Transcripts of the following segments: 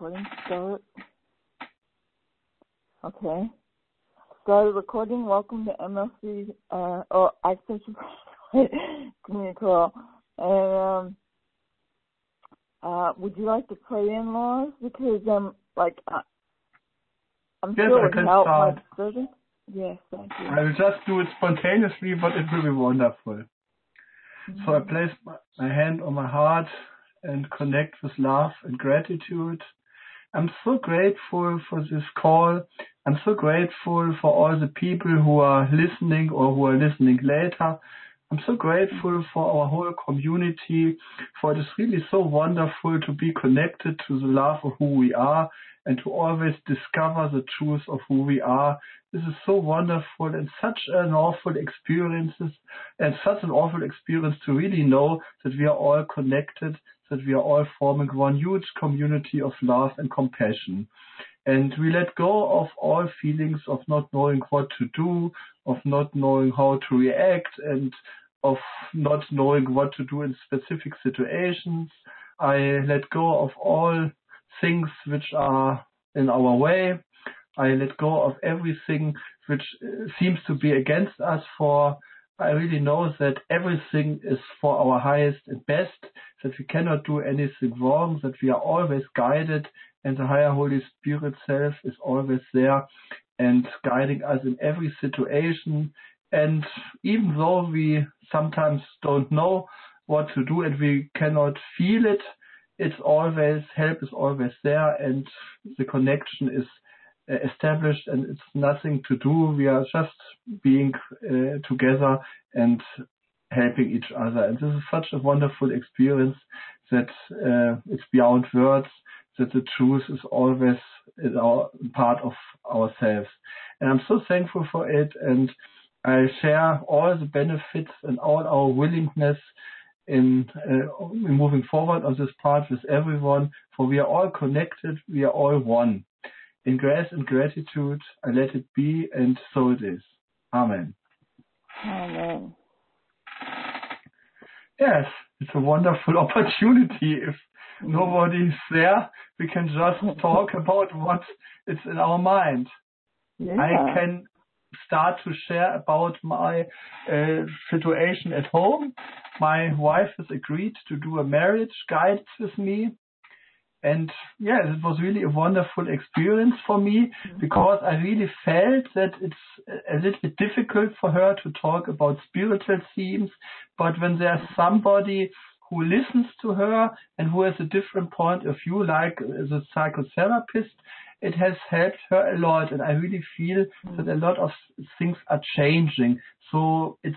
recording start. Okay. Started recording. Welcome to MLC uh or Access Community Call. And um uh would you like to pray in laws? Because um like uh, I'm Yes, sure I it can would my student. Yes, thank you. I will just do it spontaneously, but it will be wonderful. So I place my, my hand on my heart and connect with love and gratitude. I'm so grateful for this call. I'm so grateful for all the people who are listening or who are listening later. I'm so grateful for our whole community, for it is really so wonderful to be connected to the love of who we are and to always discover the truth of who we are. This is so wonderful and such an awful experience and such an awful experience to really know that we are all connected, that we are all forming one huge community of love and compassion. And we let go of all feelings of not knowing what to do, of not knowing how to react, and of not knowing what to do in specific situations. I let go of all things which are in our way. I let go of everything which uh, seems to be against us for I really know that everything is for our highest and best, that we cannot do anything wrong, that we are always guided and the higher Holy Spirit self is always there and guiding us in every situation. And even though we sometimes don't know what to do and we cannot feel it, it's always, help is always there and the connection is established and it's nothing to do. We are just being uh, together and helping each other. And this is such a wonderful experience that uh, it's beyond words, that the truth is always in our, part of ourselves. And I'm so thankful for it and I share all the benefits and all our willingness in, uh, in moving forward on this path with everyone, for we are all connected, we are all one. In grace and gratitude, I let it be, and so it is. Amen. Amen. Yes, it's a wonderful opportunity. If nobody's there, we can just talk about what is in our mind. Yeah. I can start to share about my uh, situation at home. My wife has agreed to do a marriage guide with me. And yeah, it was really a wonderful experience for me because I really felt that it's a little bit difficult for her to talk about spiritual themes. But when there's somebody who listens to her and who has a different point of view, like the psychotherapist, it has helped her a lot. And I really feel that a lot of things are changing. So it's,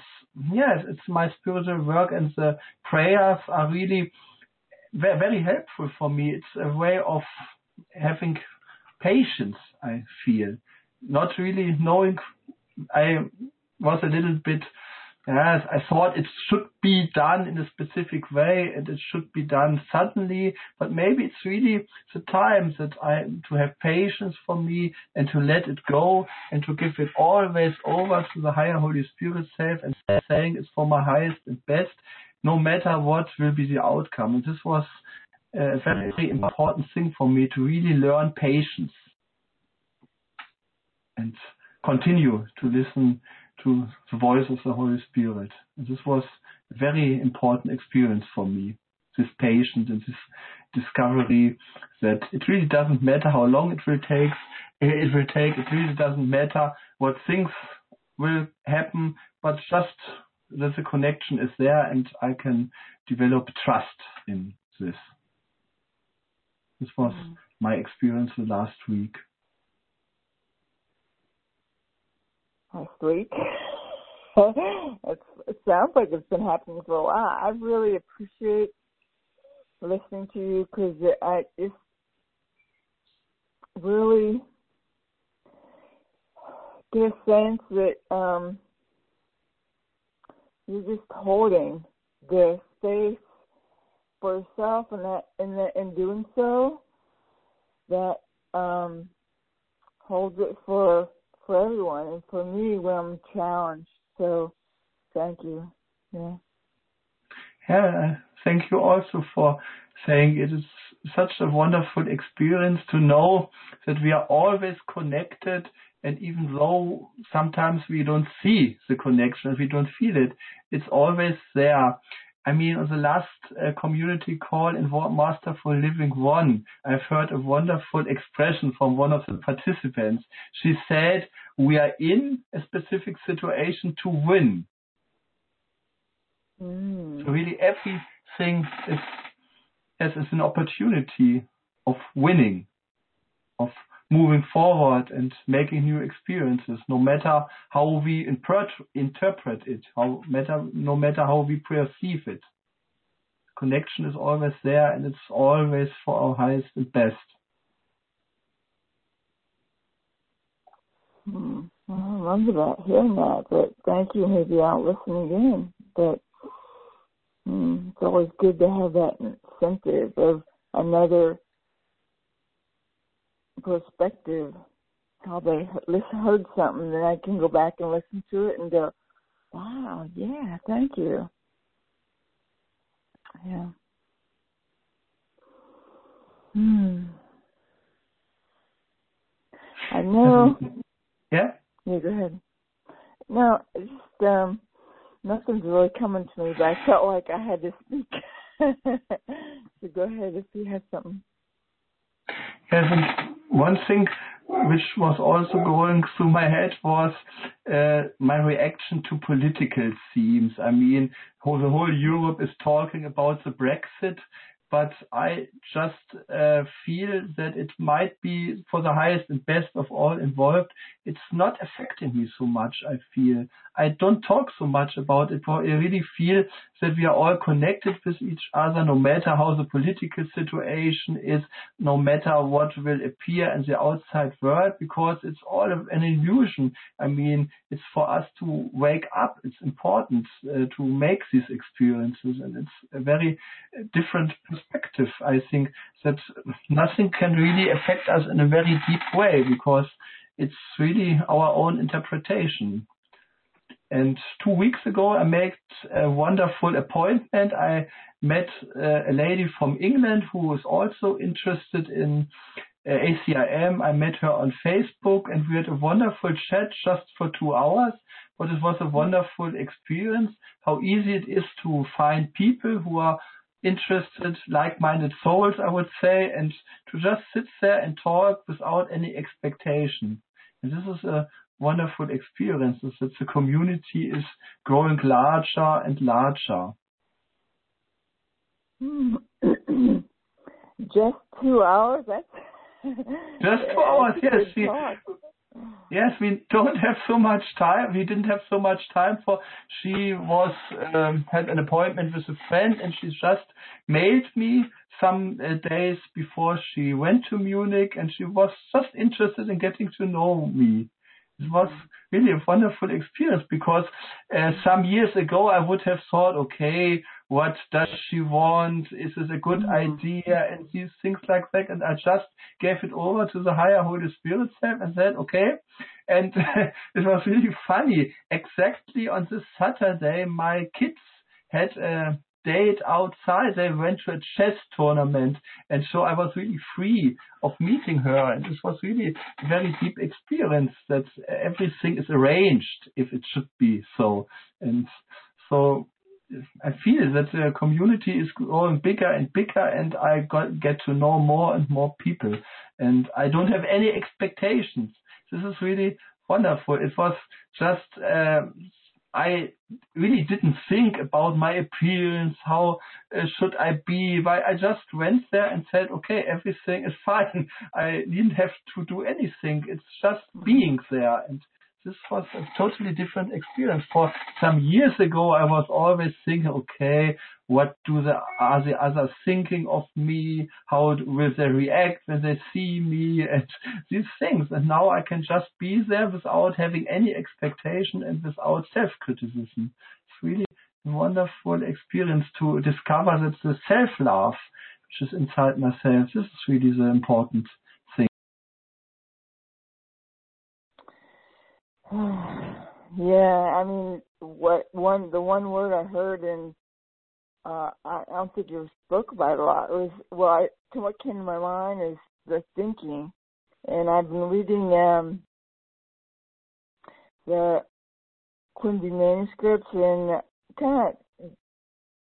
yes, it's my spiritual work and the prayers are really very helpful for me. It's a way of having patience, I feel. Not really knowing, I was a little bit, yes, I thought it should be done in a specific way and it should be done suddenly, but maybe it's really the time that I, to have patience for me and to let it go and to give it always over to the higher Holy Spirit self and saying it's for my highest and best no matter what will be the outcome. And this was a very important thing for me to really learn patience and continue to listen to the voice of the Holy Spirit. And this was a very important experience for me, this patience and this discovery that it really doesn't matter how long it will take, it will take, it really doesn't matter what things will happen, but just that the connection is there and I can develop trust in this. This was my experience the last week. last week. it sounds like it's been happening for a while. I really appreciate listening to you because I it's really get a sense that um, you're just holding the space for yourself, and that and that in doing so, that um, holds it for for everyone and for me when I'm challenged. So thank you. Yeah. Yeah, thank you also for saying it is such a wonderful experience to know that we are always connected and even though sometimes we don't see the connection, we don't feel it, it's always there. I mean, on the last uh, community call in Master for Living One, I've heard a wonderful expression from one of the participants. She said, we are in a specific situation to win. Mm. So really everything is, is, is an opportunity of winning, of moving forward and making new experiences, no matter how we interpret it, how matter, no matter how we perceive it. Connection is always there and it's always for our highest and best. Hmm. I wonder about hearing that, but thank you. Maybe I'll listen again. But hmm, it's always good to have that incentive of another perspective, how they listen, heard something, then I can go back and listen to it and go, wow, yeah, thank you. Yeah. Hmm. I know. Yeah. Yeah, go ahead. No, it's just um, nothing's really coming to me, but I felt like I had to speak. so go ahead if you have something. Yes, one thing which was also going through my head was uh, my reaction to political themes. I mean, whole, the whole Europe is talking about the Brexit, but I just uh, feel that it might be for the highest and best of all involved. It's not affecting me so much, I feel. I don't talk so much about it, but I really feel that we are all connected with each other, no matter how the political situation is, no matter what will appear in the outside world, because it's all an illusion. I mean, it's for us to wake up. It's important uh, to make these experiences, and it's a very different perspective. I think that nothing can really affect us in a very deep way because it's really our own interpretation. And two weeks ago, I made a wonderful appointment. I met uh, a lady from England who was also interested in uh, ACIM. I met her on Facebook and we had a wonderful chat just for two hours. But it was a wonderful experience, how easy it is to find people who are interested, like-minded souls, I would say, and to just sit there and talk without any expectation. And this is a wonderful experiences that the community is growing larger and larger. Just two hours? That's just two hours, yes. We, yes, we don't have so much time. We didn't have so much time for. She was um, had an appointment with a friend, and she just mailed me some uh, days before she went to Munich, and she was just interested in getting to know me it was really a wonderful experience because uh, some years ago I would have thought, okay, what does she want? Is this a good mm-hmm. idea? And these things like that. And I just gave it over to the higher Holy Spirit self and said, okay. And it was really funny. Exactly on this Saturday, my kids had a date outside. They went to a chess tournament. And so I was really free of meeting her. And this was really a very deep experience that everything is arranged if it should be so. And so I feel that the community is growing bigger and bigger and I got, get to know more and more people. And I don't have any expectations. This is really wonderful. It was just uh, I really didn't think about my appearance, how uh, should I be, why I just went there and said, okay, everything is fine. I didn't have to do anything. It's just being there. And this was a totally different experience. For some years ago, I was always thinking, okay, what do the are the others thinking of me? How will they react when they see me? And these things. And now I can just be there without having any expectation and without self-criticism. It's really a wonderful experience to discover that the self-love, which is inside myself, this is really the important yeah, I mean, what one the one word I heard in uh, I, I don't think you spoke about it a lot. Was well, I, to what came to my mind is the thinking, and I've been reading um, the Quimby manuscripts and kind of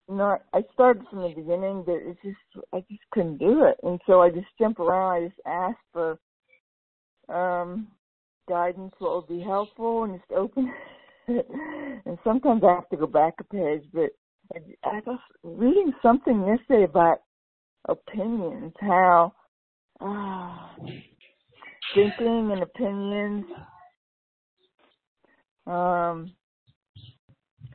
not I started from the beginning, but it's just I just couldn't do it, and so I just jump around. I just ask for um guidance, what would be helpful, and just open. and sometimes I have to go back a page, but I, I was reading something yesterday about opinions, how uh, thinking and opinions um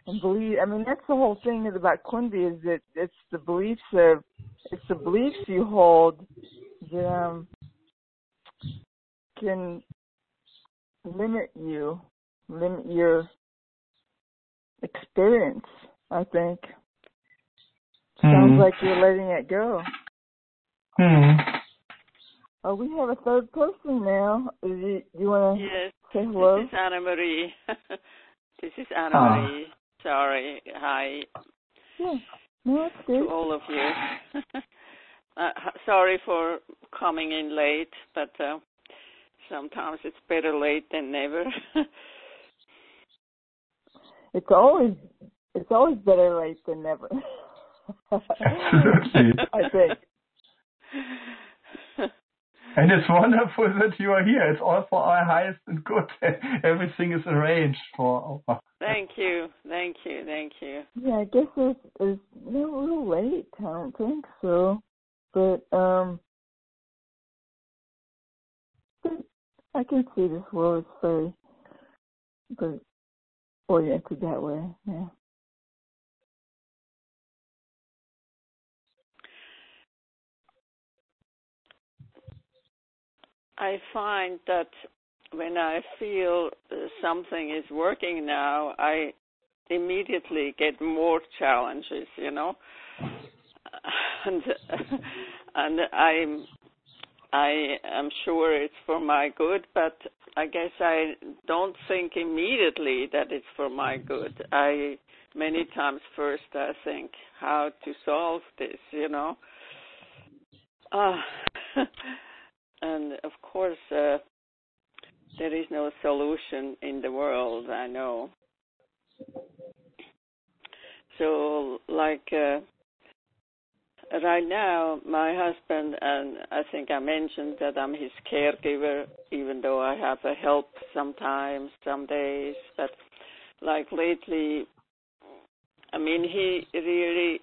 and believe. I mean, that's the whole thing about Quimby is that it's the beliefs of it's the beliefs you hold that um, can limit you, limit your experience. I think sounds Hmm. like you're letting it go. Hmm. Oh, we have a third person now. Is you, you want to Yes, say hello? this is Anna Marie. this is Anna Ah. Marie. Sorry. Hi Yeah. No, to all of you. uh, sorry for coming in late, but uh, sometimes it's better late than never. It's always it's always better late than never. Absolutely. I think. And it's wonderful that you are here. It's all for our highest and good. Everything is arranged for our. thank you, thank you, thank you. Yeah, I guess it's, it's not real late. I don't think so, but um, I can see this world is very, very oriented that way. Yeah. I find that when I feel something is working now, I immediately get more challenges, you know. And and I'm I am sure it's for my good, but I guess I don't think immediately that it's for my good. I many times first I think how to solve this, you know. Uh, and of course, uh, there is no solution in the world. I know. So, like uh, right now, my husband and I think I mentioned that I'm his caregiver, even though I have a help sometimes, some days. But like lately, I mean, he really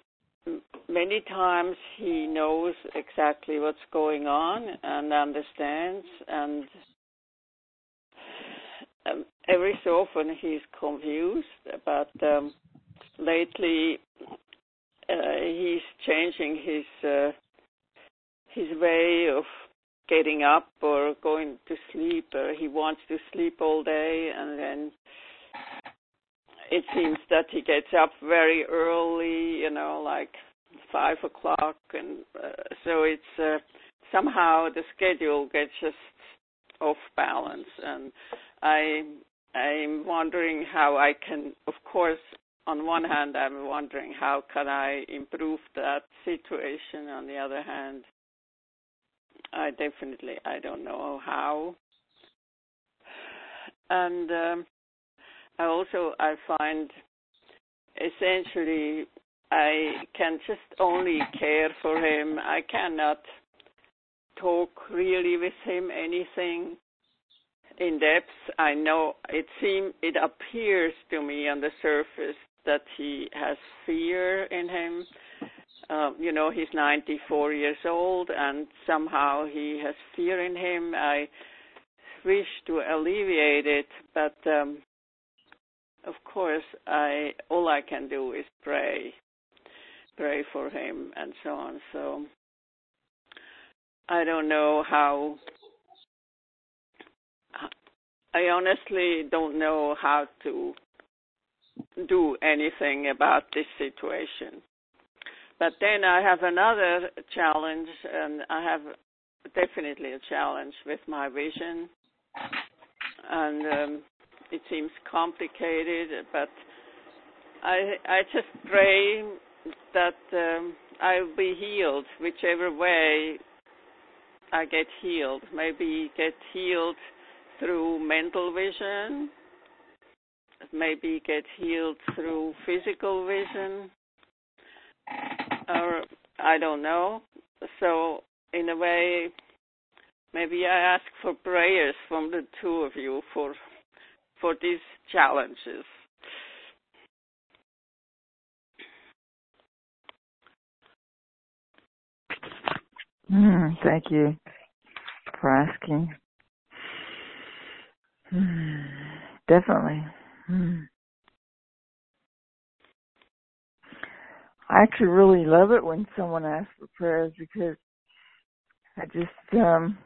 many times he knows exactly what's going on and understands and um, every so often he's confused but um, lately he's changing his uh, his way of getting up or going to sleep. Or he wants to sleep all day and then it seems that he gets up very early, you know, like five o'clock, and uh, so it's uh, somehow the schedule gets just off balance, and I I'm wondering how I can, of course, on one hand, I'm wondering how can I improve that situation. On the other hand, I definitely I don't know how, and. Um, I also I find essentially I can just only care for him. I cannot talk really with him anything in depth. I know it seems it appears to me on the surface that he has fear in him. Um, you know, he's 94 years old, and somehow he has fear in him. I wish to alleviate it, but um, of course, I all I can do is pray, pray for him, and so on. So I don't know how. I honestly don't know how to do anything about this situation. But then I have another challenge, and I have definitely a challenge with my vision, and. Um, it seems complicated, but I I just pray that um, I'll be healed, whichever way I get healed. Maybe get healed through mental vision, maybe get healed through physical vision, or I don't know. So, in a way, maybe I ask for prayers from the two of you for for these challenges. Mm, thank you for asking. Mm, definitely. Mm. I actually really love it when someone asks for prayers because I just um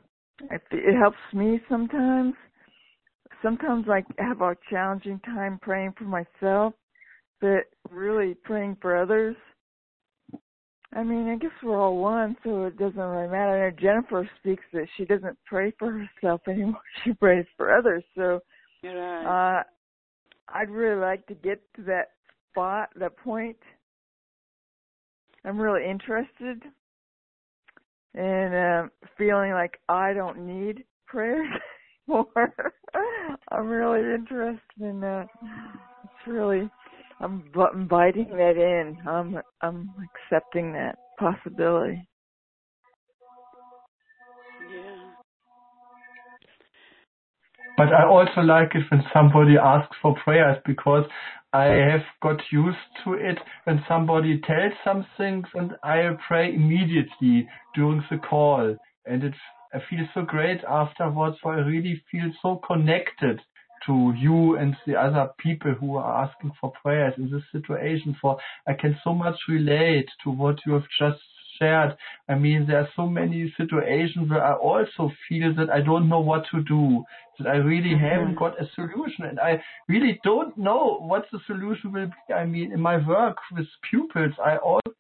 it, it helps me sometimes. Sometimes I have a challenging time praying for myself, but really praying for others I mean, I guess we're all one, so it doesn't really matter. Jennifer speaks that she doesn't pray for herself anymore; she prays for others. So, right. uh, I'd really like to get to that spot, that point. I'm really interested in uh, feeling like I don't need prayers anymore. I'm really interested in that. It's really I'm inviting that in. I'm I'm accepting that possibility. But I also like it when somebody asks for prayers because I have got used to it when somebody tells some things and I pray immediately during the call. And it I feel so great afterwards, I really feel so connected to you and the other people who are asking for prayers in this situation for I can so much relate to what you have just shared. I mean, there are so many situations where I also feel that I don't know what to do, that I really mm-hmm. haven't got a solution, and I really don't know what the solution will be. I mean, in my work with pupils, I also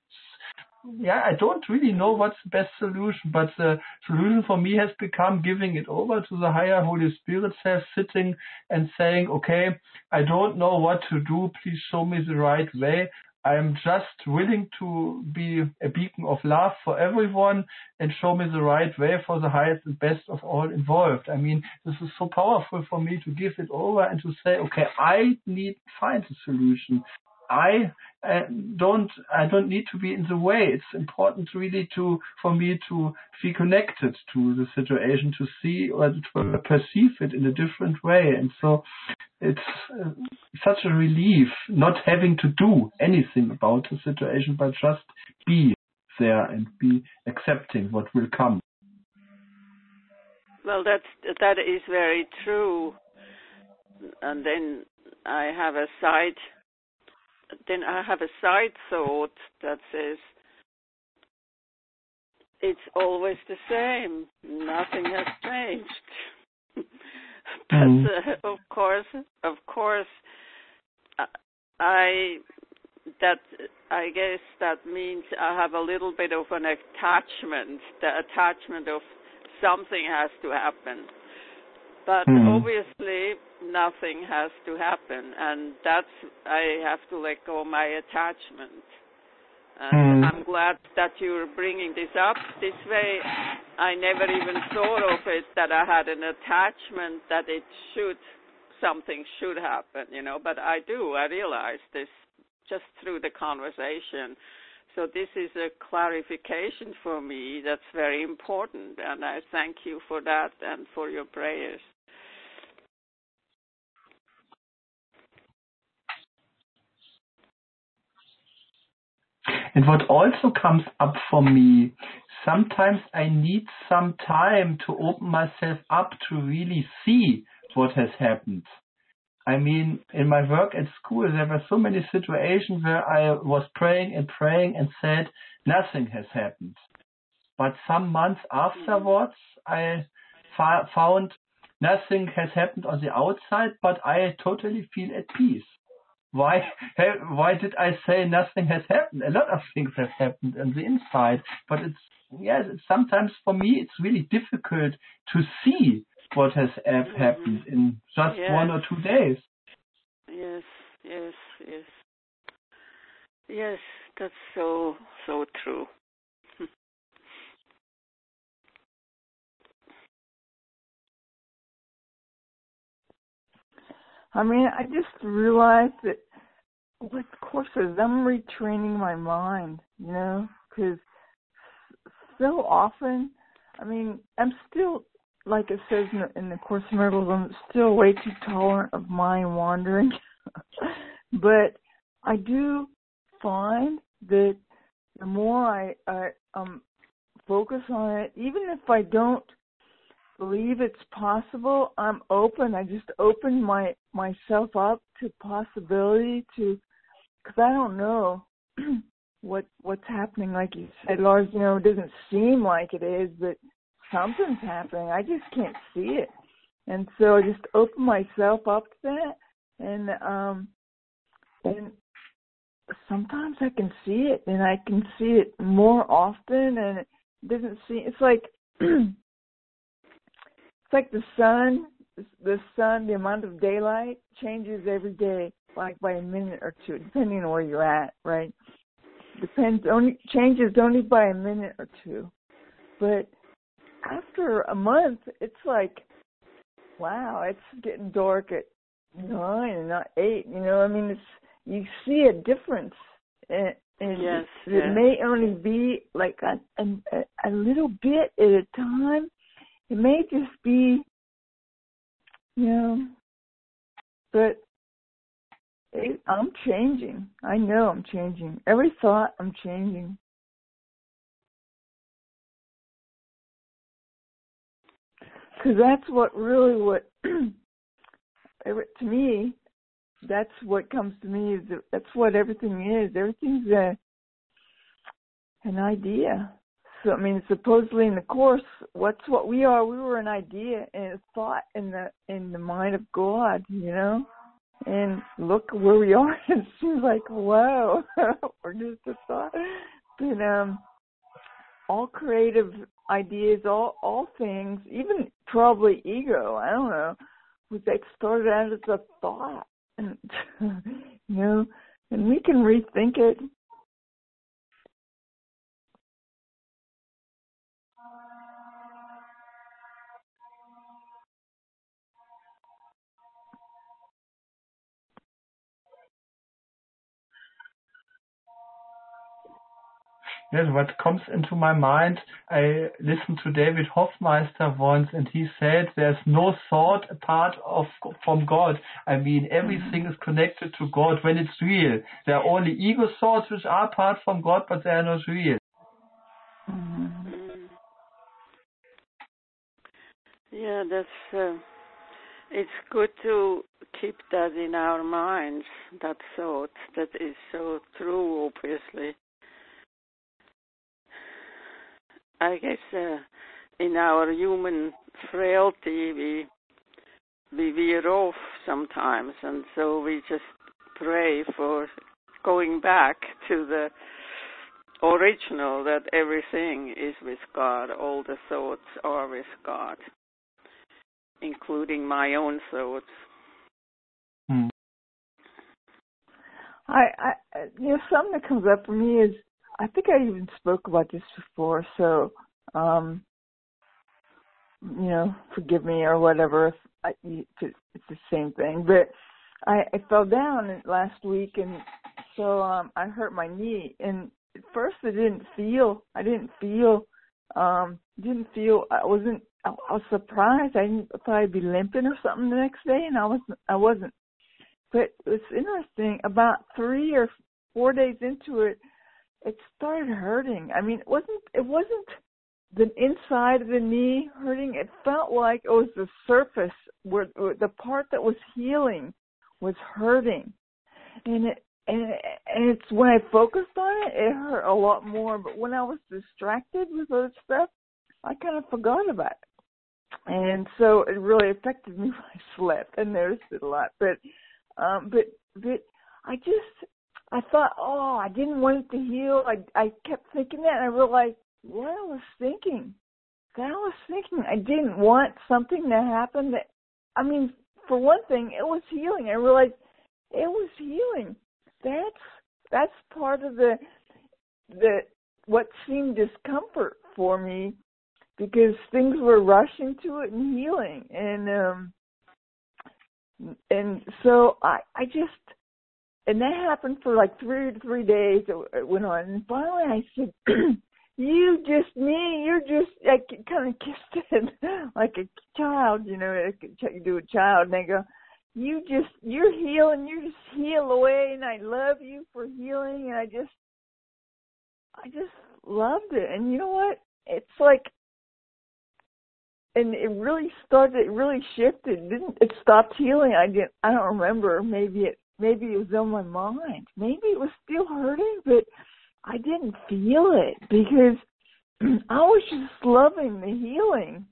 yeah, I don't really know what's the best solution, but the solution for me has become giving it over to the higher Holy Spirit self, sitting and saying, okay, I don't know what to do. Please show me the right way. I'm just willing to be a beacon of love for everyone and show me the right way for the highest and best of all involved. I mean, this is so powerful for me to give it over and to say, okay, I need to find a solution. I uh, don't I don't need to be in the way. It's important really to for me to be connected to the situation, to see or to perceive it in a different way. And so it's uh, such a relief not having to do anything about the situation, but just be there and be accepting what will come. Well, that's that is very true. And then I have a side then I have a side thought that says it's always the same. Nothing has changed. but mm. uh, of course, of course, uh, I that I guess that means I have a little bit of an attachment. The attachment of something has to happen. But mm. obviously, nothing has to happen, and that's I have to let go my attachment. And mm. I'm glad that you're bringing this up this way. I never even thought of it that I had an attachment that it should something should happen, you know. But I do. I realize this just through the conversation. So this is a clarification for me that's very important, and I thank you for that and for your prayers. And what also comes up for me, sometimes I need some time to open myself up to really see what has happened. I mean, in my work at school, there were so many situations where I was praying and praying and said, nothing has happened. But some months afterwards, I found nothing has happened on the outside, but I totally feel at peace why why did I say nothing has happened? A lot of things have happened on the inside, but it's yes, it's sometimes for me it's really difficult to see what has mm-hmm. happened in just yes. one or two days. Yes, yes, yes. Yes, that's so so true. I mean, I just realized that with courses, I'm retraining my mind, you know, because so often, I mean, I'm still, like it says in the, in the Course of Miracles, I'm still way too tolerant of mind wandering. but I do find that the more I, I um, focus on it, even if I don't believe it's possible, I'm open. I just open my myself up to possibility to, because I don't know what what's happening. Like you said, Lars, you know, it doesn't seem like it is, but something's happening. I just can't see it, and so I just open myself up to that, and um, and sometimes I can see it, and I can see it more often, and it doesn't seem. It's like it's like the sun. The sun, the amount of daylight changes every day, like by a minute or two, depending on where you're at, right? Depends only changes only by a minute or two, but after a month, it's like, wow, it's getting dark at nine and not eight. You know, I mean, it's you see a difference and, and yes, it yes. may only be like a, a a little bit at a time it may just be you know but it, i'm changing i know i'm changing every thought i'm changing because that's what really what to me that's what comes to me is that that's what everything is. Everything's a an idea. So I mean, supposedly in the course, what's what we are? We were an idea and a thought in the in the mind of God, you know. And look where we are. It seems like wow, we're just a thought. But um, all creative ideas, all all things, even probably ego. I don't know. Was like started out as a thought and you know, and we can rethink it. Yes, what comes into my mind, I listened to David Hoffmeister once and he said there's no thought apart of from God. I mean, everything is connected to God when it's real. There are only ego thoughts which are apart from God, but they are not real. Mm-hmm. Mm. Yeah, that's. Uh, it's good to keep that in our minds. That thought that is so true, obviously. I guess uh, in our human frailty, we we veer off sometimes, and so we just pray for going back to the original that everything is with God, all the thoughts are with God, including my own thoughts. Hmm. I, I, you know, something that comes up for me is I think I even spoke about this before, so um you know, forgive me or whatever if I, it's the same thing. But I, I fell down last week and so um I hurt my knee and at first I didn't feel I didn't feel um didn't feel I wasn't I, was surprised. I didn't thought I'd be limping or something the next day and I wasn't I wasn't. But it's interesting, about three or four days into it it started hurting. I mean, it wasn't it wasn't the inside of the knee hurting. It felt like it was the surface where, where the part that was healing was hurting, and it and and it's when I focused on it, it hurt a lot more. But when I was distracted with other stuff, I kind of forgot about it, and so it really affected me when I slept. I noticed it a lot, but um, but but I just I thought, oh, I didn't want it to heal. I I kept thinking that, and I realized what I was thinking. That I was thinking I didn't want something to happen. That I mean, for one thing, it was healing. I realized it was healing. That's that's part of the the what seemed discomfort for me because things were rushing to it and healing and um and so I I just and that happened for like three three days it went on. And finally I said you just me you're just I kind of kissed it like a child you know you do a child. And I go you just you're healing you just heal away and I love you for healing and I just I just loved it. And you know what? It's like and it really started it really shifted. It didn't it stopped healing. I didn't i don't remember. Maybe it maybe it was on my mind maybe it was still hurting but i didn't feel it because i was just loving the healing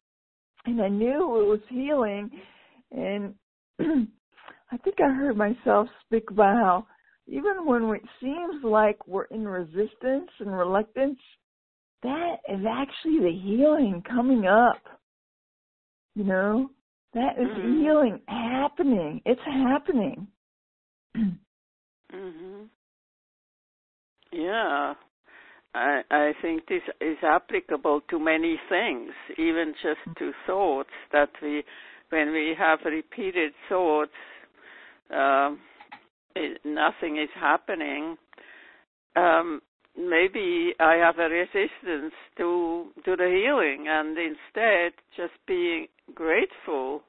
and i knew it was healing and i think i heard myself speak about how even when it seems like we're in resistance and reluctance that is actually the healing coming up you know, that is mm-hmm. healing happening. It's happening. Mhm. Yeah. I I think this is applicable to many things, even just to thoughts that we when we have repeated thoughts um it, nothing is happening um maybe I have a resistance to to the healing and instead just being grateful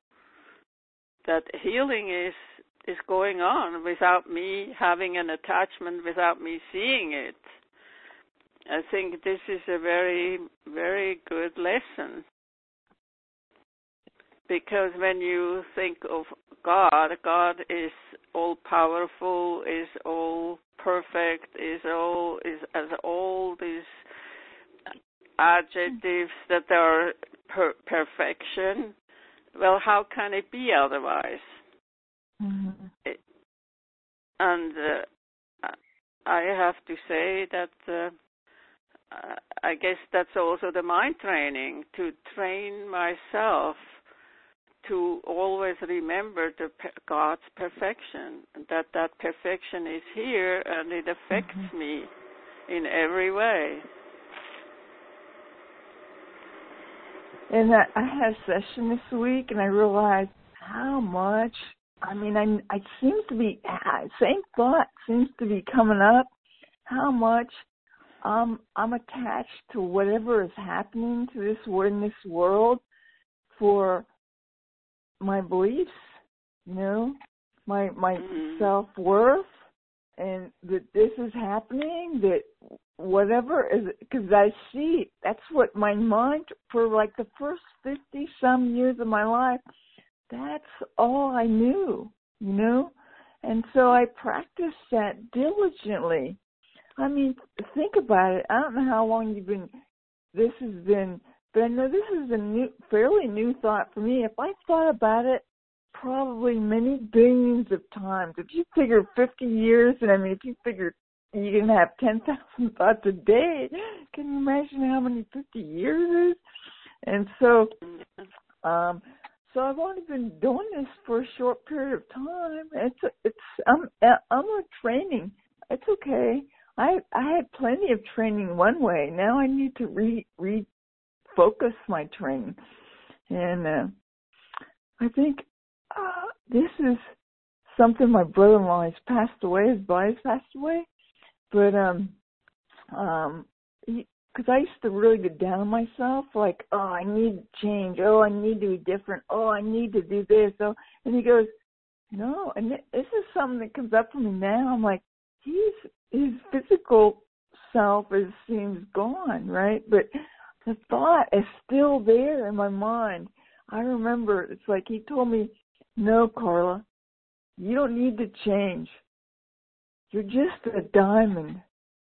that healing is is going on without me having an attachment without me seeing it i think this is a very very good lesson because when you think of god god is all powerful is all perfect is all is as all these adjectives that are per- perfection. Well, how can it be otherwise? Mm-hmm. It, and uh, I have to say that uh, I guess that's also the mind training to train myself to always remember the God's perfection, that that perfection is here and it affects mm-hmm. me in every way. And I, I had a session this week, and I realized how much. I mean, I I seem to be same thought seems to be coming up. How much um I'm attached to whatever is happening to this in this world for my beliefs, you know, my my mm-hmm. self worth, and that this is happening. That whatever is because I see that's what my mind for like the first fifty some years of my life. That's all I knew, you know, and so I practiced that diligently. I mean, think about it. I don't know how long you've been. This has been but I know this is a new, fairly new thought for me. If I thought about it probably many billions of times, if you figure 50 years, and I mean, if you figure you can have 10,000 thoughts a day, can you imagine how many 50 years is? And so, um, so I've only been doing this for a short period of time. It's it's I'm I'm a training. It's okay. I I had plenty of training one way. Now I need to re re focus my training. And uh, I think uh, this is something my brother-in-law has passed away. His body's passed away, but um, um, because I used to really get down on myself, like, oh, I need to change. Oh, I need to be different. Oh, I need to do this. Oh, and he goes, no. And this is something that comes up for me now. I'm like, he's his physical self is seems gone, right? But the thought is still there in my mind. I remember it's like he told me, No, Carla, you don't need to change. You're just a diamond.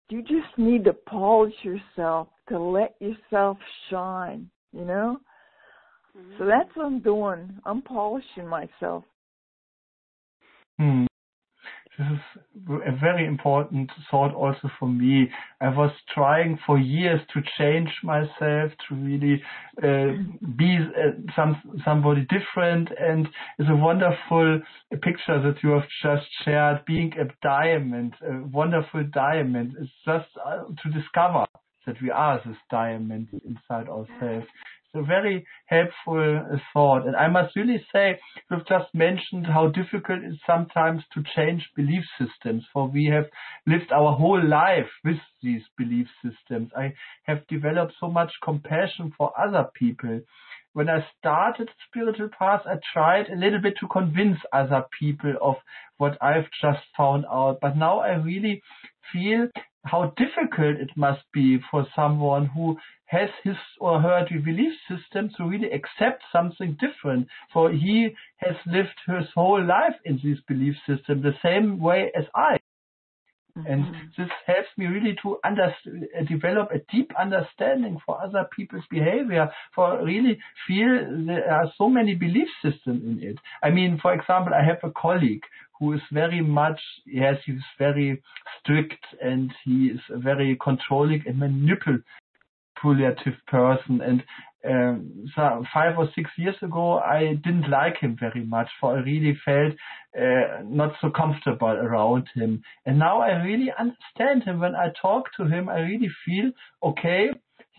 You just need to polish yourself to let yourself shine, you know? Mm-hmm. So that's what I'm doing. I'm polishing myself. Hmm. This is a very important thought also for me. I was trying for years to change myself, to really uh, be uh, some somebody different, and it's a wonderful picture that you have just shared. Being a diamond, a wonderful diamond. It's just uh, to discover that we are this diamond inside ourselves a very helpful uh, thought. And I must really say, you've just mentioned how difficult it is sometimes to change belief systems, for we have lived our whole life with these belief systems. I have developed so much compassion for other people. When I started spiritual path, I tried a little bit to convince other people of what I've just found out. But now I really feel how difficult it must be for someone who has his or her belief system to really accept something different. For he has lived his whole life in this belief system the same way as I. And Mm-hmm. this helps me really to under, develop a deep understanding for other people's behavior, for really feel there are so many belief systems in it. I mean, for example, I have a colleague who is very much, yes, he's very strict and he is a very controlling and manipulative person. And um, five or six years ago, I didn't like him very much, for I really felt uh, not so comfortable around him. And now I really understand him. When I talk to him, I really feel okay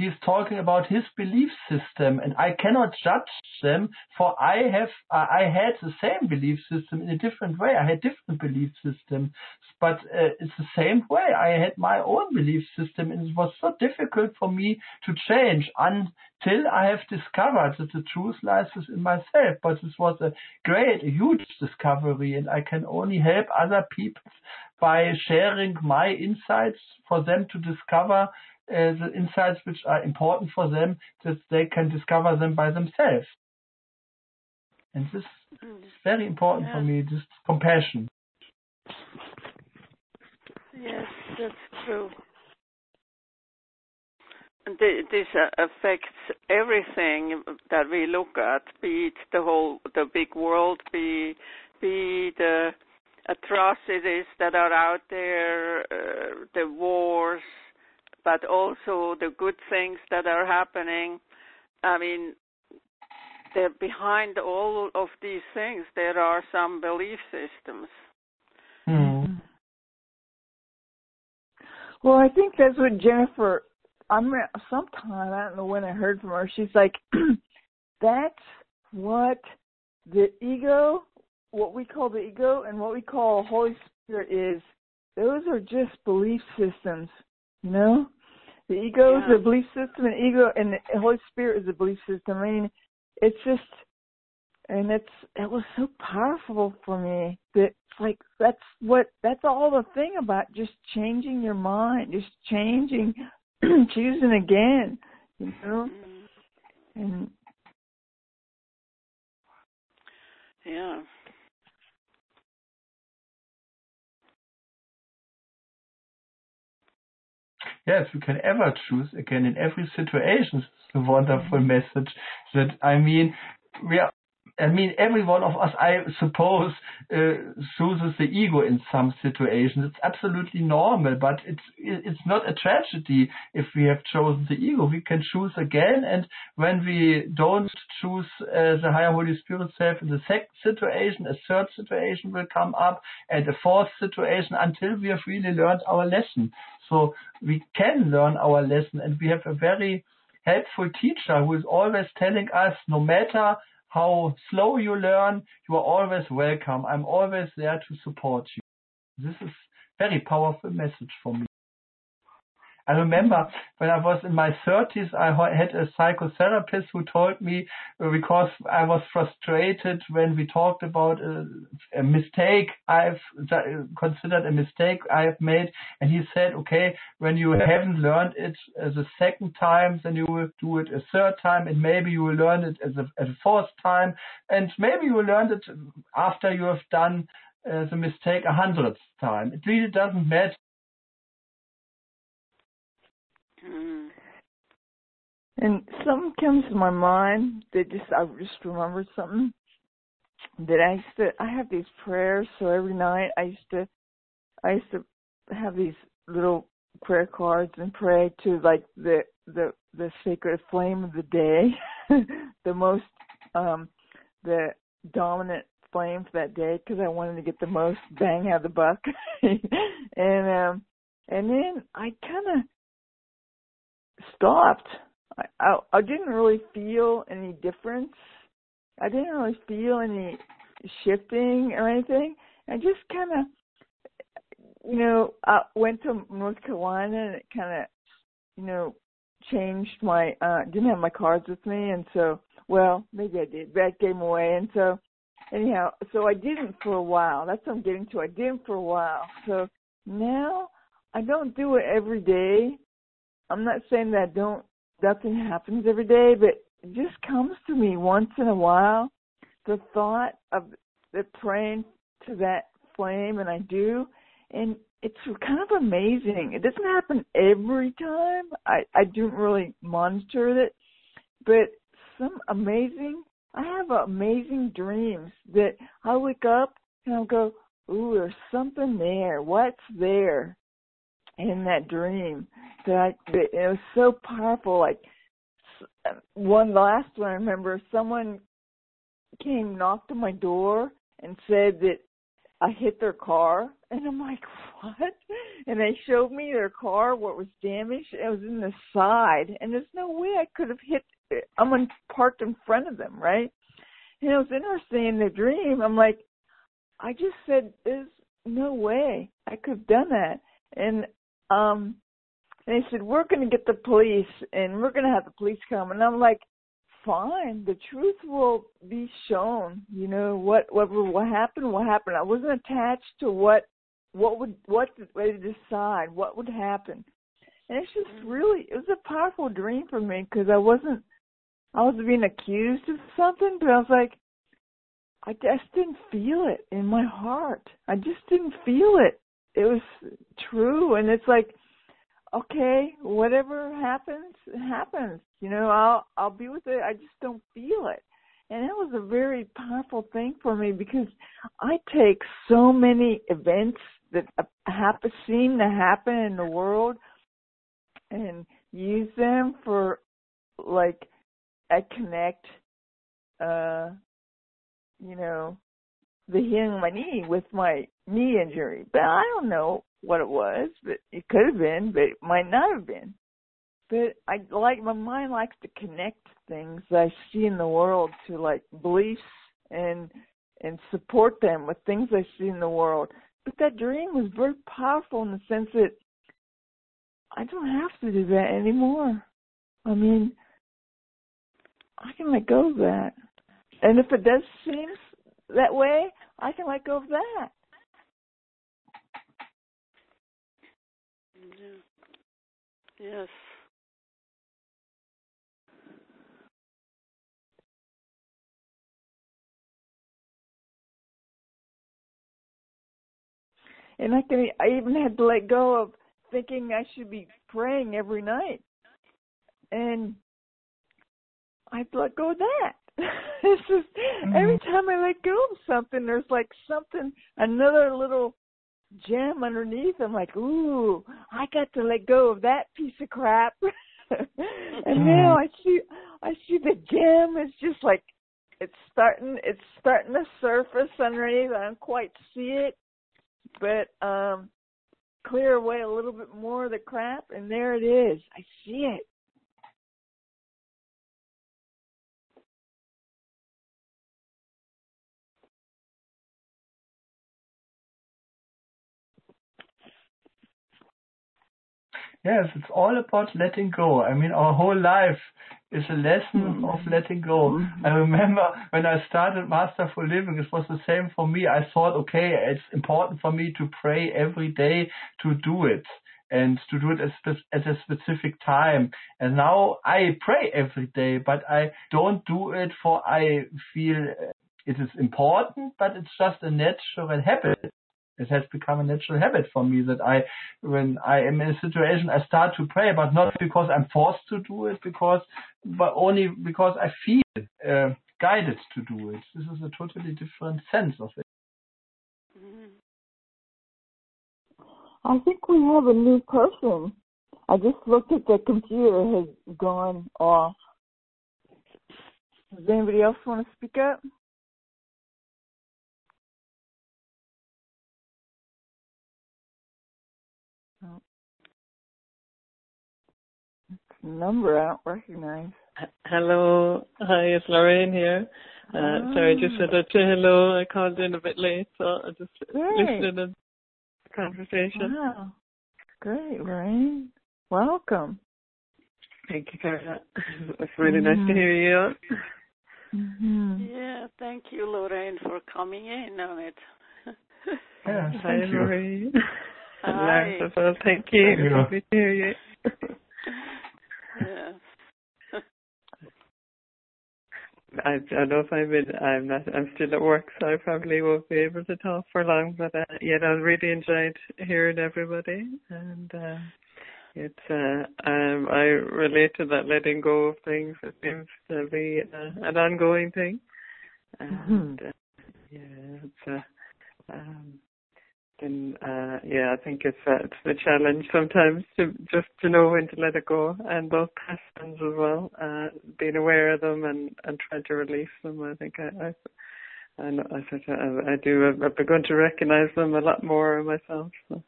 he's talking about his belief system and I cannot judge them for I have I had the same belief system in a different way. I had different belief systems but uh, it's the same way. I had my own belief system and it was so difficult for me to change until I have discovered that the truth lies within myself. But this was a great a huge discovery and I can only help other people by sharing my insights for them to discover the insights which are important for them that they can discover them by themselves. And this is very important Yeah. for me, this compassion. Yes, that's true. And thi- This uh, affects everything that we look at, be it the whole, the big world, be be the atrocities that are out there, uh, the wars, but also the good things that are happening. I mean, behind all of these things, there are some belief systems. Hmm. Well, I think that's what Jennifer. I'm sometime I don't know when I heard from her. She's like, that's what the ego, what we call the ego, and what we call Holy Spirit is. Those are just belief systems, you know. The ego is Yeah. a belief system, and ego and the Holy Spirit is a belief system. I mean, it's just, and it's it was so powerful for me that it's like that's what that's all the thing about just changing your mind, just changing, choosing again, you know, Mm, and Yeah. Yes, we can ever choose again in every situation. It's a wonderful mm-hmm. message that I mean, we are, I mean, every one of us, I suppose, uh, chooses the ego in some situations. It's absolutely normal, but it's it's not a tragedy if we have chosen the ego. We can choose again, and when we don't choose uh, the higher Holy Spirit self in the second situation, a third situation will come up, and a fourth situation until we have really learned our lesson. So we can learn our lesson, and we have a very helpful teacher who is always telling us, no matter how slow you learn, you are always welcome. I'm always there to support you. This is very powerful message for me. I remember when I was in my 30s, I had a psychotherapist who told me uh, because I was frustrated when we talked about a, a mistake I've uh, considered a mistake I've made, and he said, "Okay, when you haven't learned it uh, the second time, then you will do it a third time, and maybe you will learn it as a, as a fourth time, and maybe you will learn it after you have done." Uh, the mistake a hundredth time. It really doesn't matter Mm. And something comes to my mind that just I just remembered something that I used to I have these prayers so every night I used to I used to have these little prayer cards and pray to like the the the sacred flame of the day, the most um the dominant flame for that day because I wanted to get the most bang out of the buck, and um and then I kind of stopped. I, I I didn't really feel any difference. I didn't really feel any shifting or anything. I just kind of you know, I went to North Carolina and it kind of, you know, changed my, uh, didn't have my cards with me. And so, well, maybe I did, That came away. And so, anyhow, so I didn't for a while. That's what I'm getting to. I didn't for a while. So now I don't do it every day. I'm not saying that I don't, nothing happens every day, but it just comes to me once in a while. The thought of the praying to that flame, and I do, and it's kind of amazing. It doesn't happen every time. I I don't really monitor it, but some amazing. I have amazing dreams that I wake up and I'll go, "Ooh, there's something there. What's there?" In that dream, that I it was so powerful. Like one last one, I remember someone came knocked on my door and said that I hit their car, and I'm like, what? And they showed me their car, what was damaged. It was in the side, and there's no way I could have hit. It. I'm in, parked in front of them, right? And it was interesting in the dream. I'm like, I just said, there's no way I could have done that. And um, and they said, we're going to get the police, and we're going to have the police come. And I'm like, fine. The truth will be shown. You know what what what happened. What happened. I wasn't attached to what what would what way to decide what would happen. And it's just mm-hmm. really it was a powerful dream for me because I wasn't I was being accused of something, but I was like I just didn't feel it in my heart. I just didn't feel it. It was true, and it's like okay, whatever happens, happens. You know, I'll I'll be with it. I just don't feel it. And that was a very powerful thing for me because I take so many events that happen seem to happen in the world and use them for like I connect uh you know the healing of my knee with my knee injury. But I don't know what it was, but it could have been, but it might not have been. But I like my mind likes to connect things that I see in the world to like beliefs and and support them with things I see in the world. But that dream was very powerful in the sense that I don't have to do that anymore. I mean, I can let go of that. And if it does seem that way, I can let go of that. Yes. And I can I even had to let go of thinking I should be praying every night. And I let go of that. it's just mm-hmm. every time I let go of something, there's like something, another little gem underneath. I'm like, ooh, I got to let go of that piece of crap. and mm-hmm. now I see, I see the gem. It's just like it's starting, it's starting to surface underneath. I don't quite see it, but um, clear away a little bit more of the crap, and there it is. I see it. Yes, it's all about letting go. I mean, our whole life is a lesson mm-hmm. of letting go. Mm-hmm. I remember when I started Masterful Living, it was the same for me. I thought, okay, it's important for me to pray every day to do it and to do it at a specific time. And now I pray every day, but I don't do it for I feel it is important, but it's just a natural habit it has become a natural habit for me that I, when I am in a situation, I start to pray, but not because I'm forced to do it, because, but only because I feel uh, guided to do it. This is a totally different sense of it. I think we have a new person. I just looked at the computer has gone off. Does anybody else want to speak up? Number I don't recognize. Hello, hi, it's Lorraine here. Uh, oh. Sorry, I just said that to hello. I called in a bit late, so I just Great. listened in the conversation. Wow, great, Lorraine. Welcome. Thank you, Carla. It's really mm-hmm. nice to hear you. Mm-hmm. Yeah, thank you, Lorraine, for coming in on it. yeah, Hi, thank you. Lorraine. Hi. well, thank you. Thank Lovely to hear you. Yeah. I don't know if I'm in, I'm not, I'm still at work, so I probably won't be able to talk for long, but, uh, yet I really enjoyed hearing everybody, and, uh, it's, uh, um, I relate to that letting go of things. It seems to be uh, an ongoing thing, and, mm-hmm. uh, yeah, it's, uh, um, and uh yeah, I think it's uh, it's the challenge sometimes to just to know when to let it go, and those passions as well, uh, being aware of them and and trying to release them. I think I I I, know, I, I, I do. I've begun to recognize them a lot more myself. So.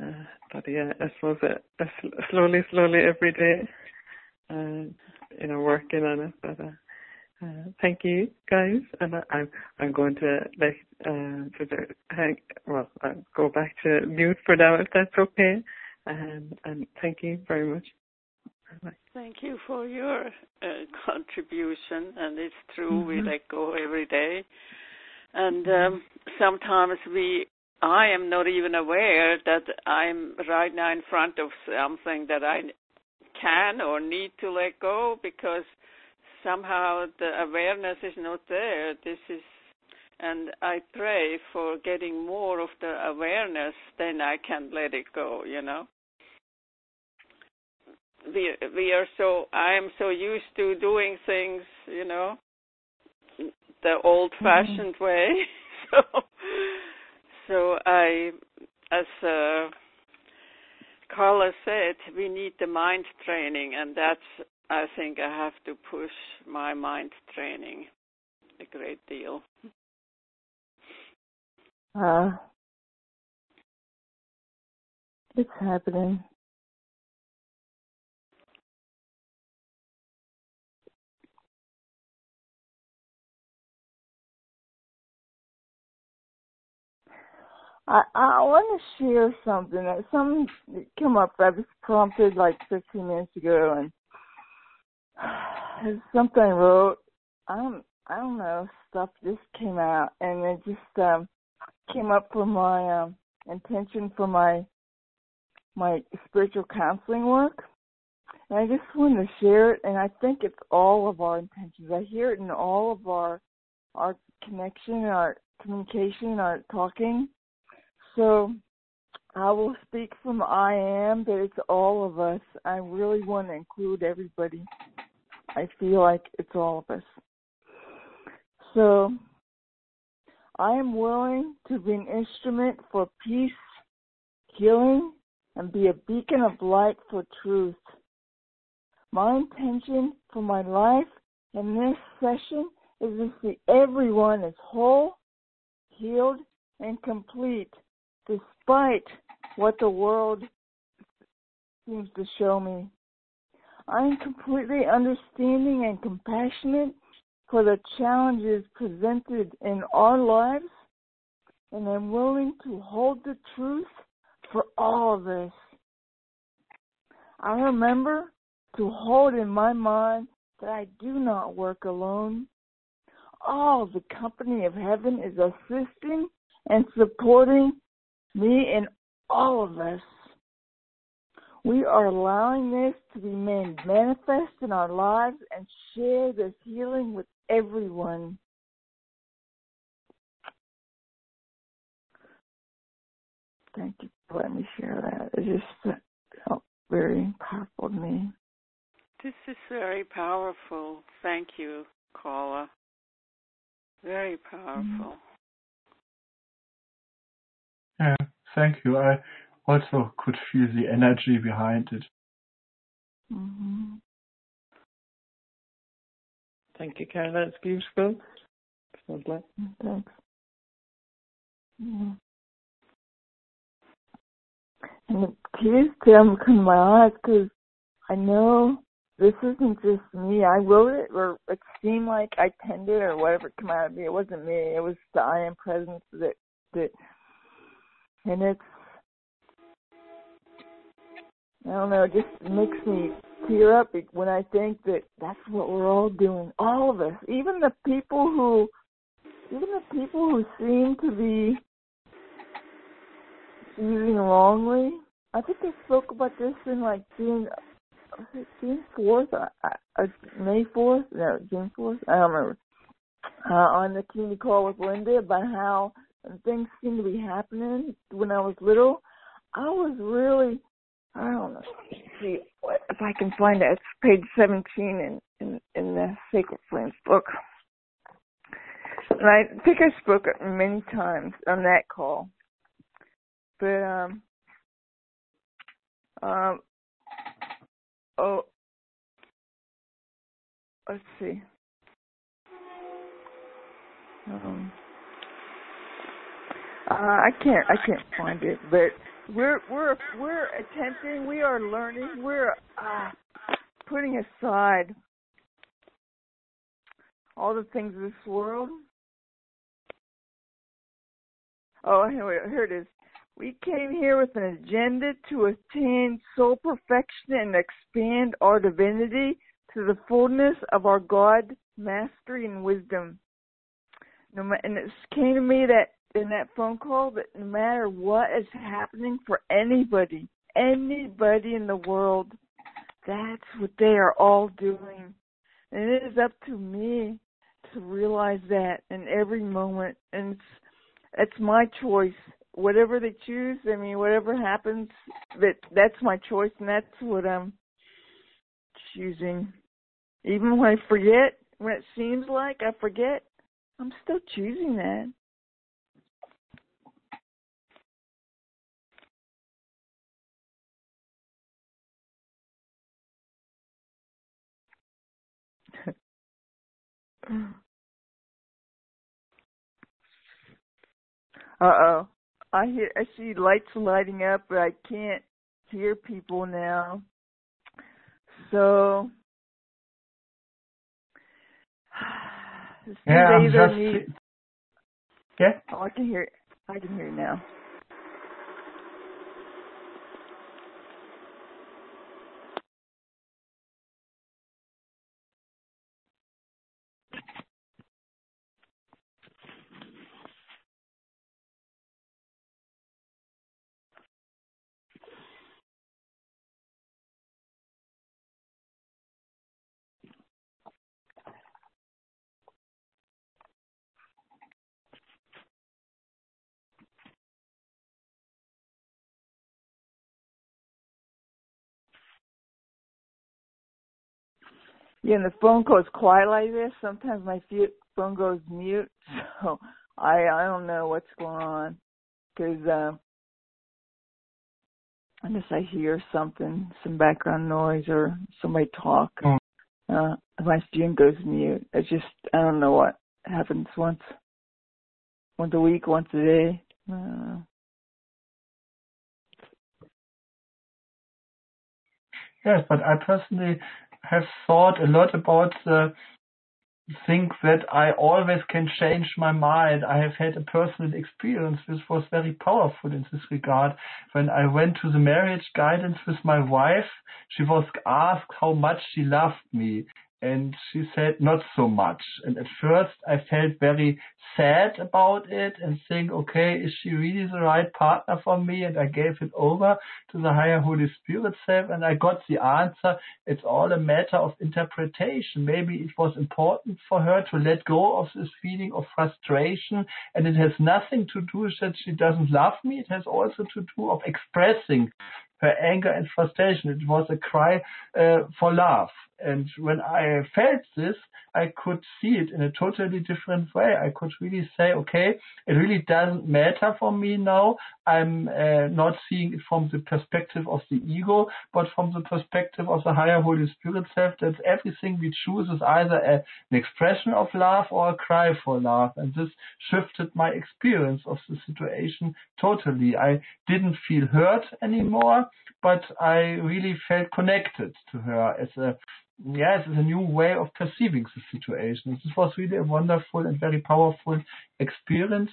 Uh, but yeah, I suppose it, uh, slowly, slowly every day, uh, you know, working on it. But uh, uh, thank you, guys, and I, I'm I'm going to let uh, to hang, well I'll go back to mute for now if that's okay. And and thank you very much. Thank you for your uh, contribution, and it's true mm-hmm. we let go every day, and um, sometimes we. I am not even aware that I'm right now in front of something that I can or need to let go because somehow the awareness is not there. This is, and I pray for getting more of the awareness, then I can let it go. You know. We we are so I am so used to doing things, you know, the old-fashioned mm-hmm. way. so so I, as uh, Carla said, we need the mind training, and that's I think I have to push my mind training a great deal. Uh, it's happening. I I want to share something. Something came up. I was prompted like 15 minutes ago, and something I wrote. I don't I don't know stuff just came out and it just um came up for my um intention for my my spiritual counseling work. And I just wanted to share it and I think it's all of our intentions. I hear it in all of our our connection, our communication, our talking. So I will speak from I am, but it's all of us. I really want to include everybody. I feel like it's all of us. So I am willing to be an instrument for peace, healing, and be a beacon of light for truth. My intention for my life in this session is to see everyone as whole, healed, and complete, despite what the world seems to show me. I am completely understanding and compassionate for the challenges presented in our lives, and I'm willing to hold the truth for all of us. I remember to hold in my mind that I do not work alone. All the company of heaven is assisting and supporting me and all of us. We are allowing this to be made manifest in our lives and share this healing with everyone. Thank you for letting me share that. It just felt very powerful to me. This is very powerful. Thank you, Carla. Very powerful. Mm-hmm. Yeah, thank you. I also could feel the energy behind it. Mm-hmm. Thank you, Carla. It's beautiful. It's lovely. Thanks. Yeah. And the tears come to my eyes because I know this isn't just me. I wrote it, or it seemed like I penned it, or whatever came out of me. It wasn't me. It was the I am presence that that, and it's I don't know. It just makes me tear up when I think that that's what we're all doing. All of us, even the people who, even the people who seem to be using wrongly. I think I spoke about this in like June, June fourth, uh, May fourth, no, June fourth. I don't remember. Uh, on the community call with Linda about how things seem to be happening when I was little. I was really I don't know. See what, if I can find it. It's page 17 in, in, in the Sacred Flames book. And I think I spoke many times on that call. But, um, um, oh, let's see. Um, uh, I can't, I can't find it, but we're we're we're attempting we are learning we're uh, putting aside all the things of this world. Oh here, here it is. We came here with an agenda to attain soul perfection and expand our divinity to the fullness of our god mastery and wisdom. And it came to me that in that phone call that no matter what is happening for anybody, anybody in the world, that's what they are all doing. And it is up to me to realize that in every moment. And it's, it's my choice. Whatever they choose, I mean, whatever happens, that that's my choice, and that's what I'm choosing. Even when I forget, when it seems like I forget, I'm still choosing that. Uh oh. I hear I see lights lighting up but I can't hear people now. So yeah, I'm just yeah. Oh, I can hear I can hear now. Yeah, and the phone goes quiet like this. Sometimes my phone goes mute, so I I don't know what's going on because uh, unless I hear something, some background noise or somebody talk, mm. uh, my phone goes mute. It's just I don't know what happens once, once a week, once a day. Uh, Yes, but I personally have thought a lot about the think that I always can change my mind. I have had a personal experience which was very powerful in this regard. When I went to the marriage guidance with my wife, she was asked how much she loved me and she said not so much. And at first I felt very sad about it and think, okay, is she really the right partner for me? And I gave it over to the higher Holy Spirit self and I got the answer. It's all a matter of interpretation. Maybe it was important for her to let go of this feeling of frustration and it has nothing to do that she doesn't love me. It has also to do of expressing her anger and frustration. It was a cry uh, for love And when I felt this, I could see it in a totally different way. I could really say, okay, it really doesn't matter for me now. I'm uh, not seeing it from the perspective of the ego, but from the perspective of the higher Holy Spirit self, that everything we choose is either a, an expression of love or a cry for love. And this shifted my experience of the situation totally. I didn't feel hurt anymore, but I really felt connected to her as a yes, it's a new way of perceiving the situation. This was really a wonderful and very powerful experience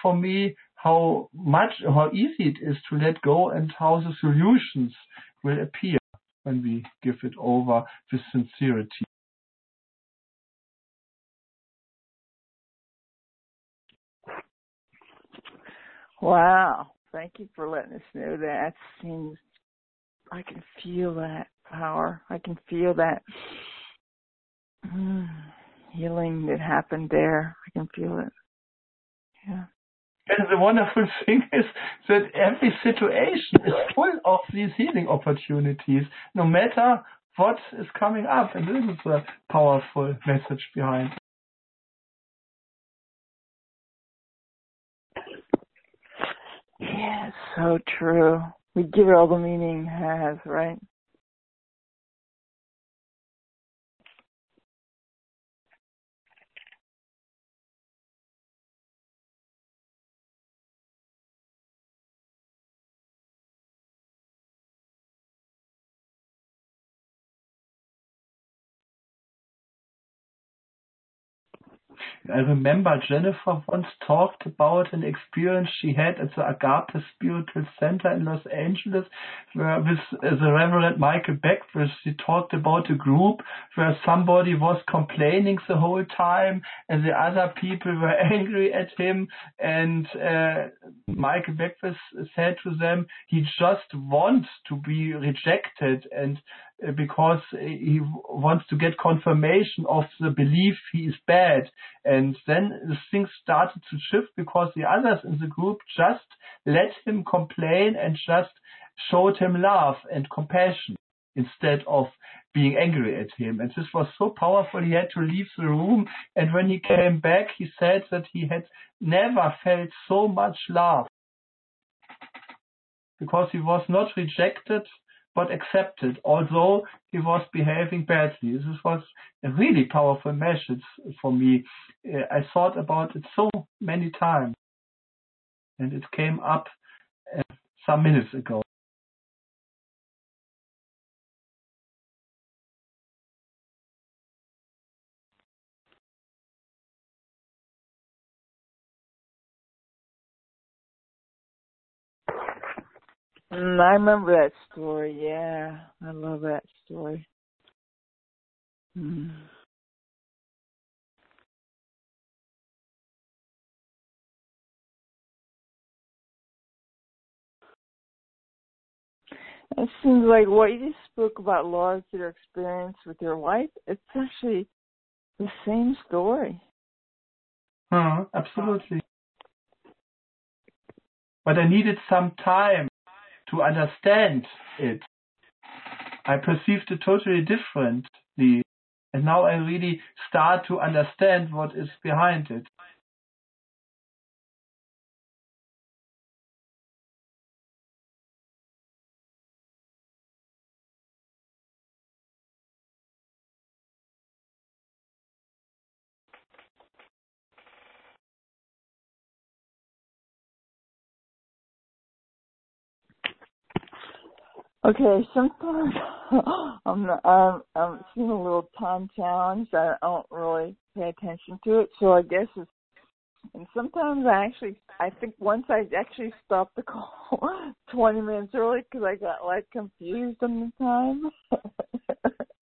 for me. How much, how easy it is to let go, and how the solutions will appear when we give it over with sincerity. Wow. Thank you for letting us know that. Seems I can feel that power. I can feel that mm, healing that happened there. I can feel it. Yeah. And the wonderful thing is that every situation is full of these healing opportunities, no matter what is coming up. And this is a powerful message behind. Yeah, so true. We give it all the meaning it has, right? I remember Jennifer once talked about an experience she had at the Agape Spiritual Center in Los Angeles, where with the Reverend Michael Beckwith, she talked about a group where somebody was complaining the whole time and the other people were angry at him. And uh, Michael Beckwith said to them, he just wants to be rejected. And uh, because he wants to get confirmation of the belief he is bad. And then the things started to shift because the others in the group just let him complain and just showed him love and compassion instead of being angry at him. And this was so powerful. He had to leave the room. And when he came back, he said that he had never felt so much love because he was not rejected but accepted, although he was behaving badly. This was a really powerful message for me. Uh, I thought about it so many times, and it came up uh, some minutes ago. Mm, I remember that story. Yeah, I love that story. Mm. It seems like what you just spoke about Laura's your experience with your wife, it's actually the same story. Uh, absolutely. But I needed some time to understand it. I perceived it totally differently. And now I really start to understand what is behind it. Okay, sometimes I'm I'm I'm seeing a little time challenge. I don't really pay attention to it, so I guess it's. And sometimes I actually, I think once I actually stopped the call 20 minutes early because I got like confused on the time.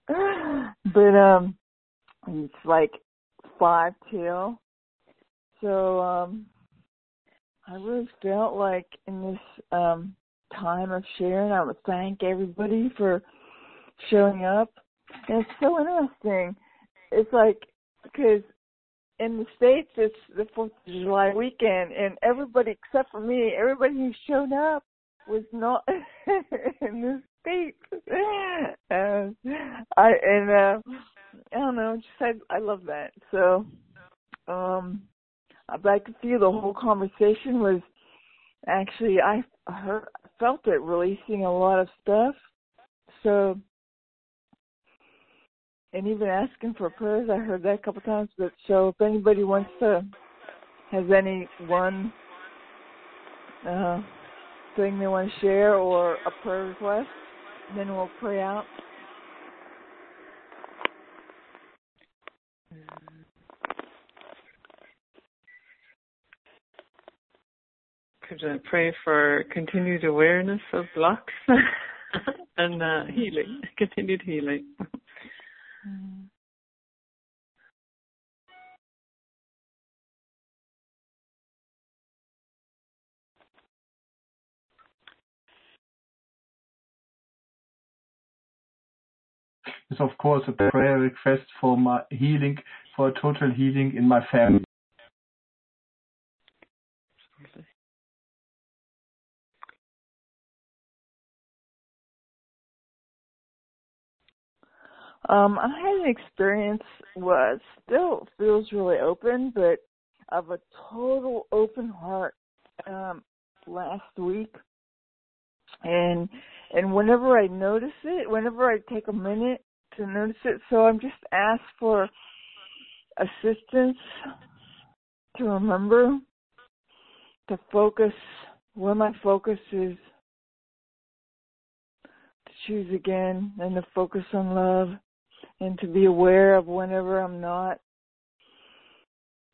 but um, it's like five till. So um, I really felt like in this um time of sharing. I would thank everybody for showing up. And it's so interesting. It's like because in the states it's the Fourth of July weekend, and everybody except for me, everybody who showed up was not in the States. Uh, I and uh, I don't know, just I I love that. So, um, but I could feel the whole conversation was actually I heard felt it releasing a lot of stuff. So, and even asking for prayers, I heard that a couple times. But so, if anybody wants to has any one uh, thing they want to share or a prayer request, then we'll pray out. Could I pray for continued awareness of blocks and uh, healing, continued healing? Mm. is of course a prayer request for my healing, for a total healing in my family. Um, I had an experience what still feels really open, but of a total open heart um, last week, and and whenever I notice it, whenever I take a minute to notice it. So I'm just asked for assistance to remember to focus where my focus is to choose again and to focus on love and to be aware of whenever I'm not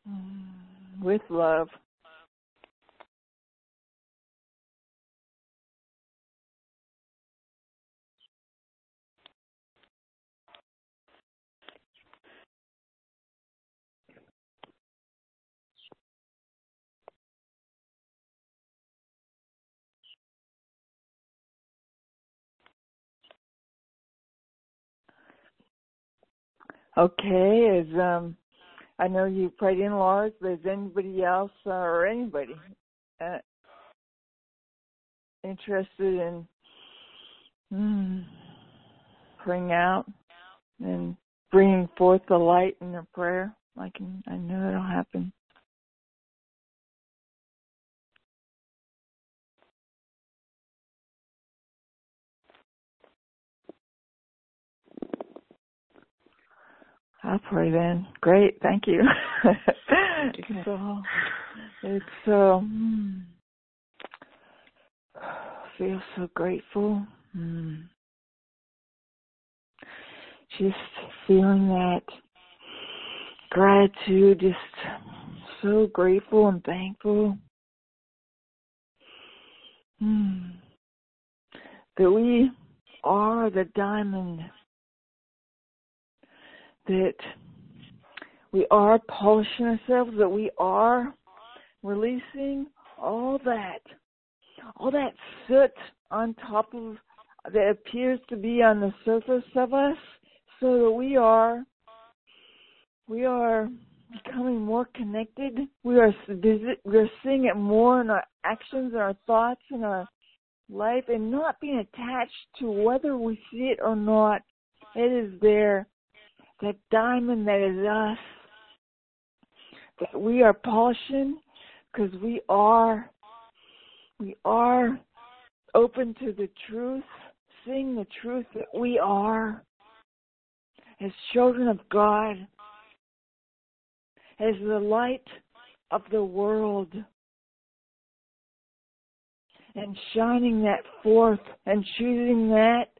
mm, with love Okay, is um I know you prayed in large, but is anybody else uh, or anybody uh, interested in mm, praying out and bringing forth the light in their prayer? I can I know it'll happen. I'll pray then. Great, thank you. so it's so mm, feel so grateful. Mm. Just feeling that gratitude, just so grateful and thankful. Mm. That we are the diamond that we are polishing ourselves, that we are releasing all that, all that soot on top of that appears to be on the surface of us, so that we are, we are becoming more connected. We are we are seeing it more in our actions and our thoughts and our life, and not being attached to whether we see it or not. It is there that diamond that is us, that we are polishing because we are, we are open to the truth, seeing the truth that we are. As children of God, as the light of the world and shining that forth and choosing that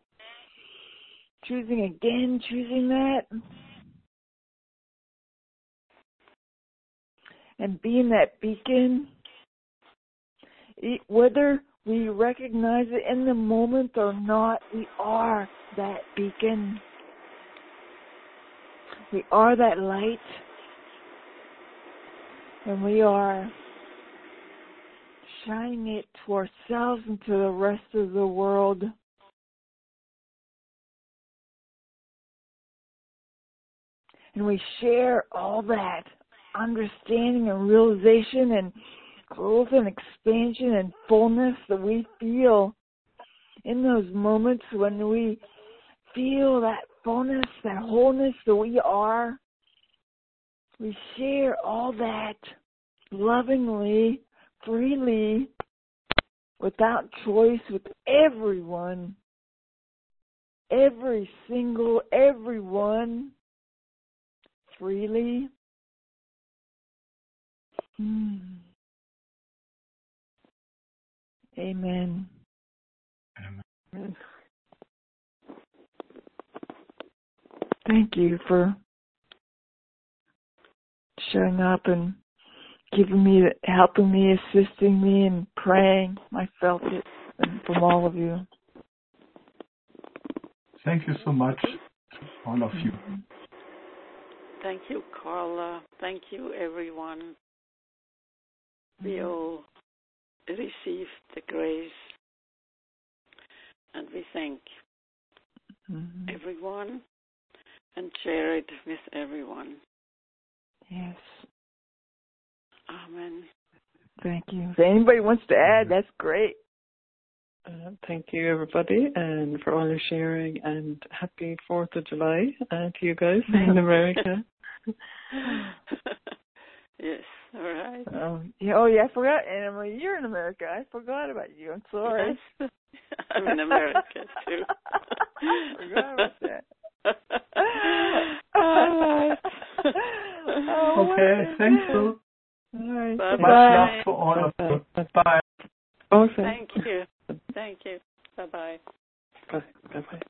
choosing again, choosing that. And being that beacon, whether we recognize it in the moment or not, we are that beacon. We are that light. And we are shining it to ourselves and to the rest of the world. And we share all that understanding and realization and growth and expansion and fullness that we feel in those moments when we feel that fullness, that wholeness that we are, we share all that lovingly, freely, without choice with everyone. Every single, everyone, freely. Hmm. Amen. Amen. Thank you for showing up and giving me, helping me, assisting me, and praying. I felt it from all of you. Thank you so much, all of you. Thank you, Carla. Thank you, everyone. We all receive the grace, and we thank Mhm. everyone and share it with everyone. Yes. Amen. Thank you. If anybody wants to add, that's great. Uh, thank you, everybody, and for all your sharing, and happy 4th of July uh, to you guys in America. yes, all right. Oh, yeah, oh yeah, I forgot, Emily. You're in America. I forgot about you. I'm sorry. Yes. I'm in America too. forgot about that. All right. Oh, Okay, thank you. All right. Bye Much bye. love to all of you. Bye. Okay. Thank you. Thank you. Bye bye. Bye. Bye. Bye.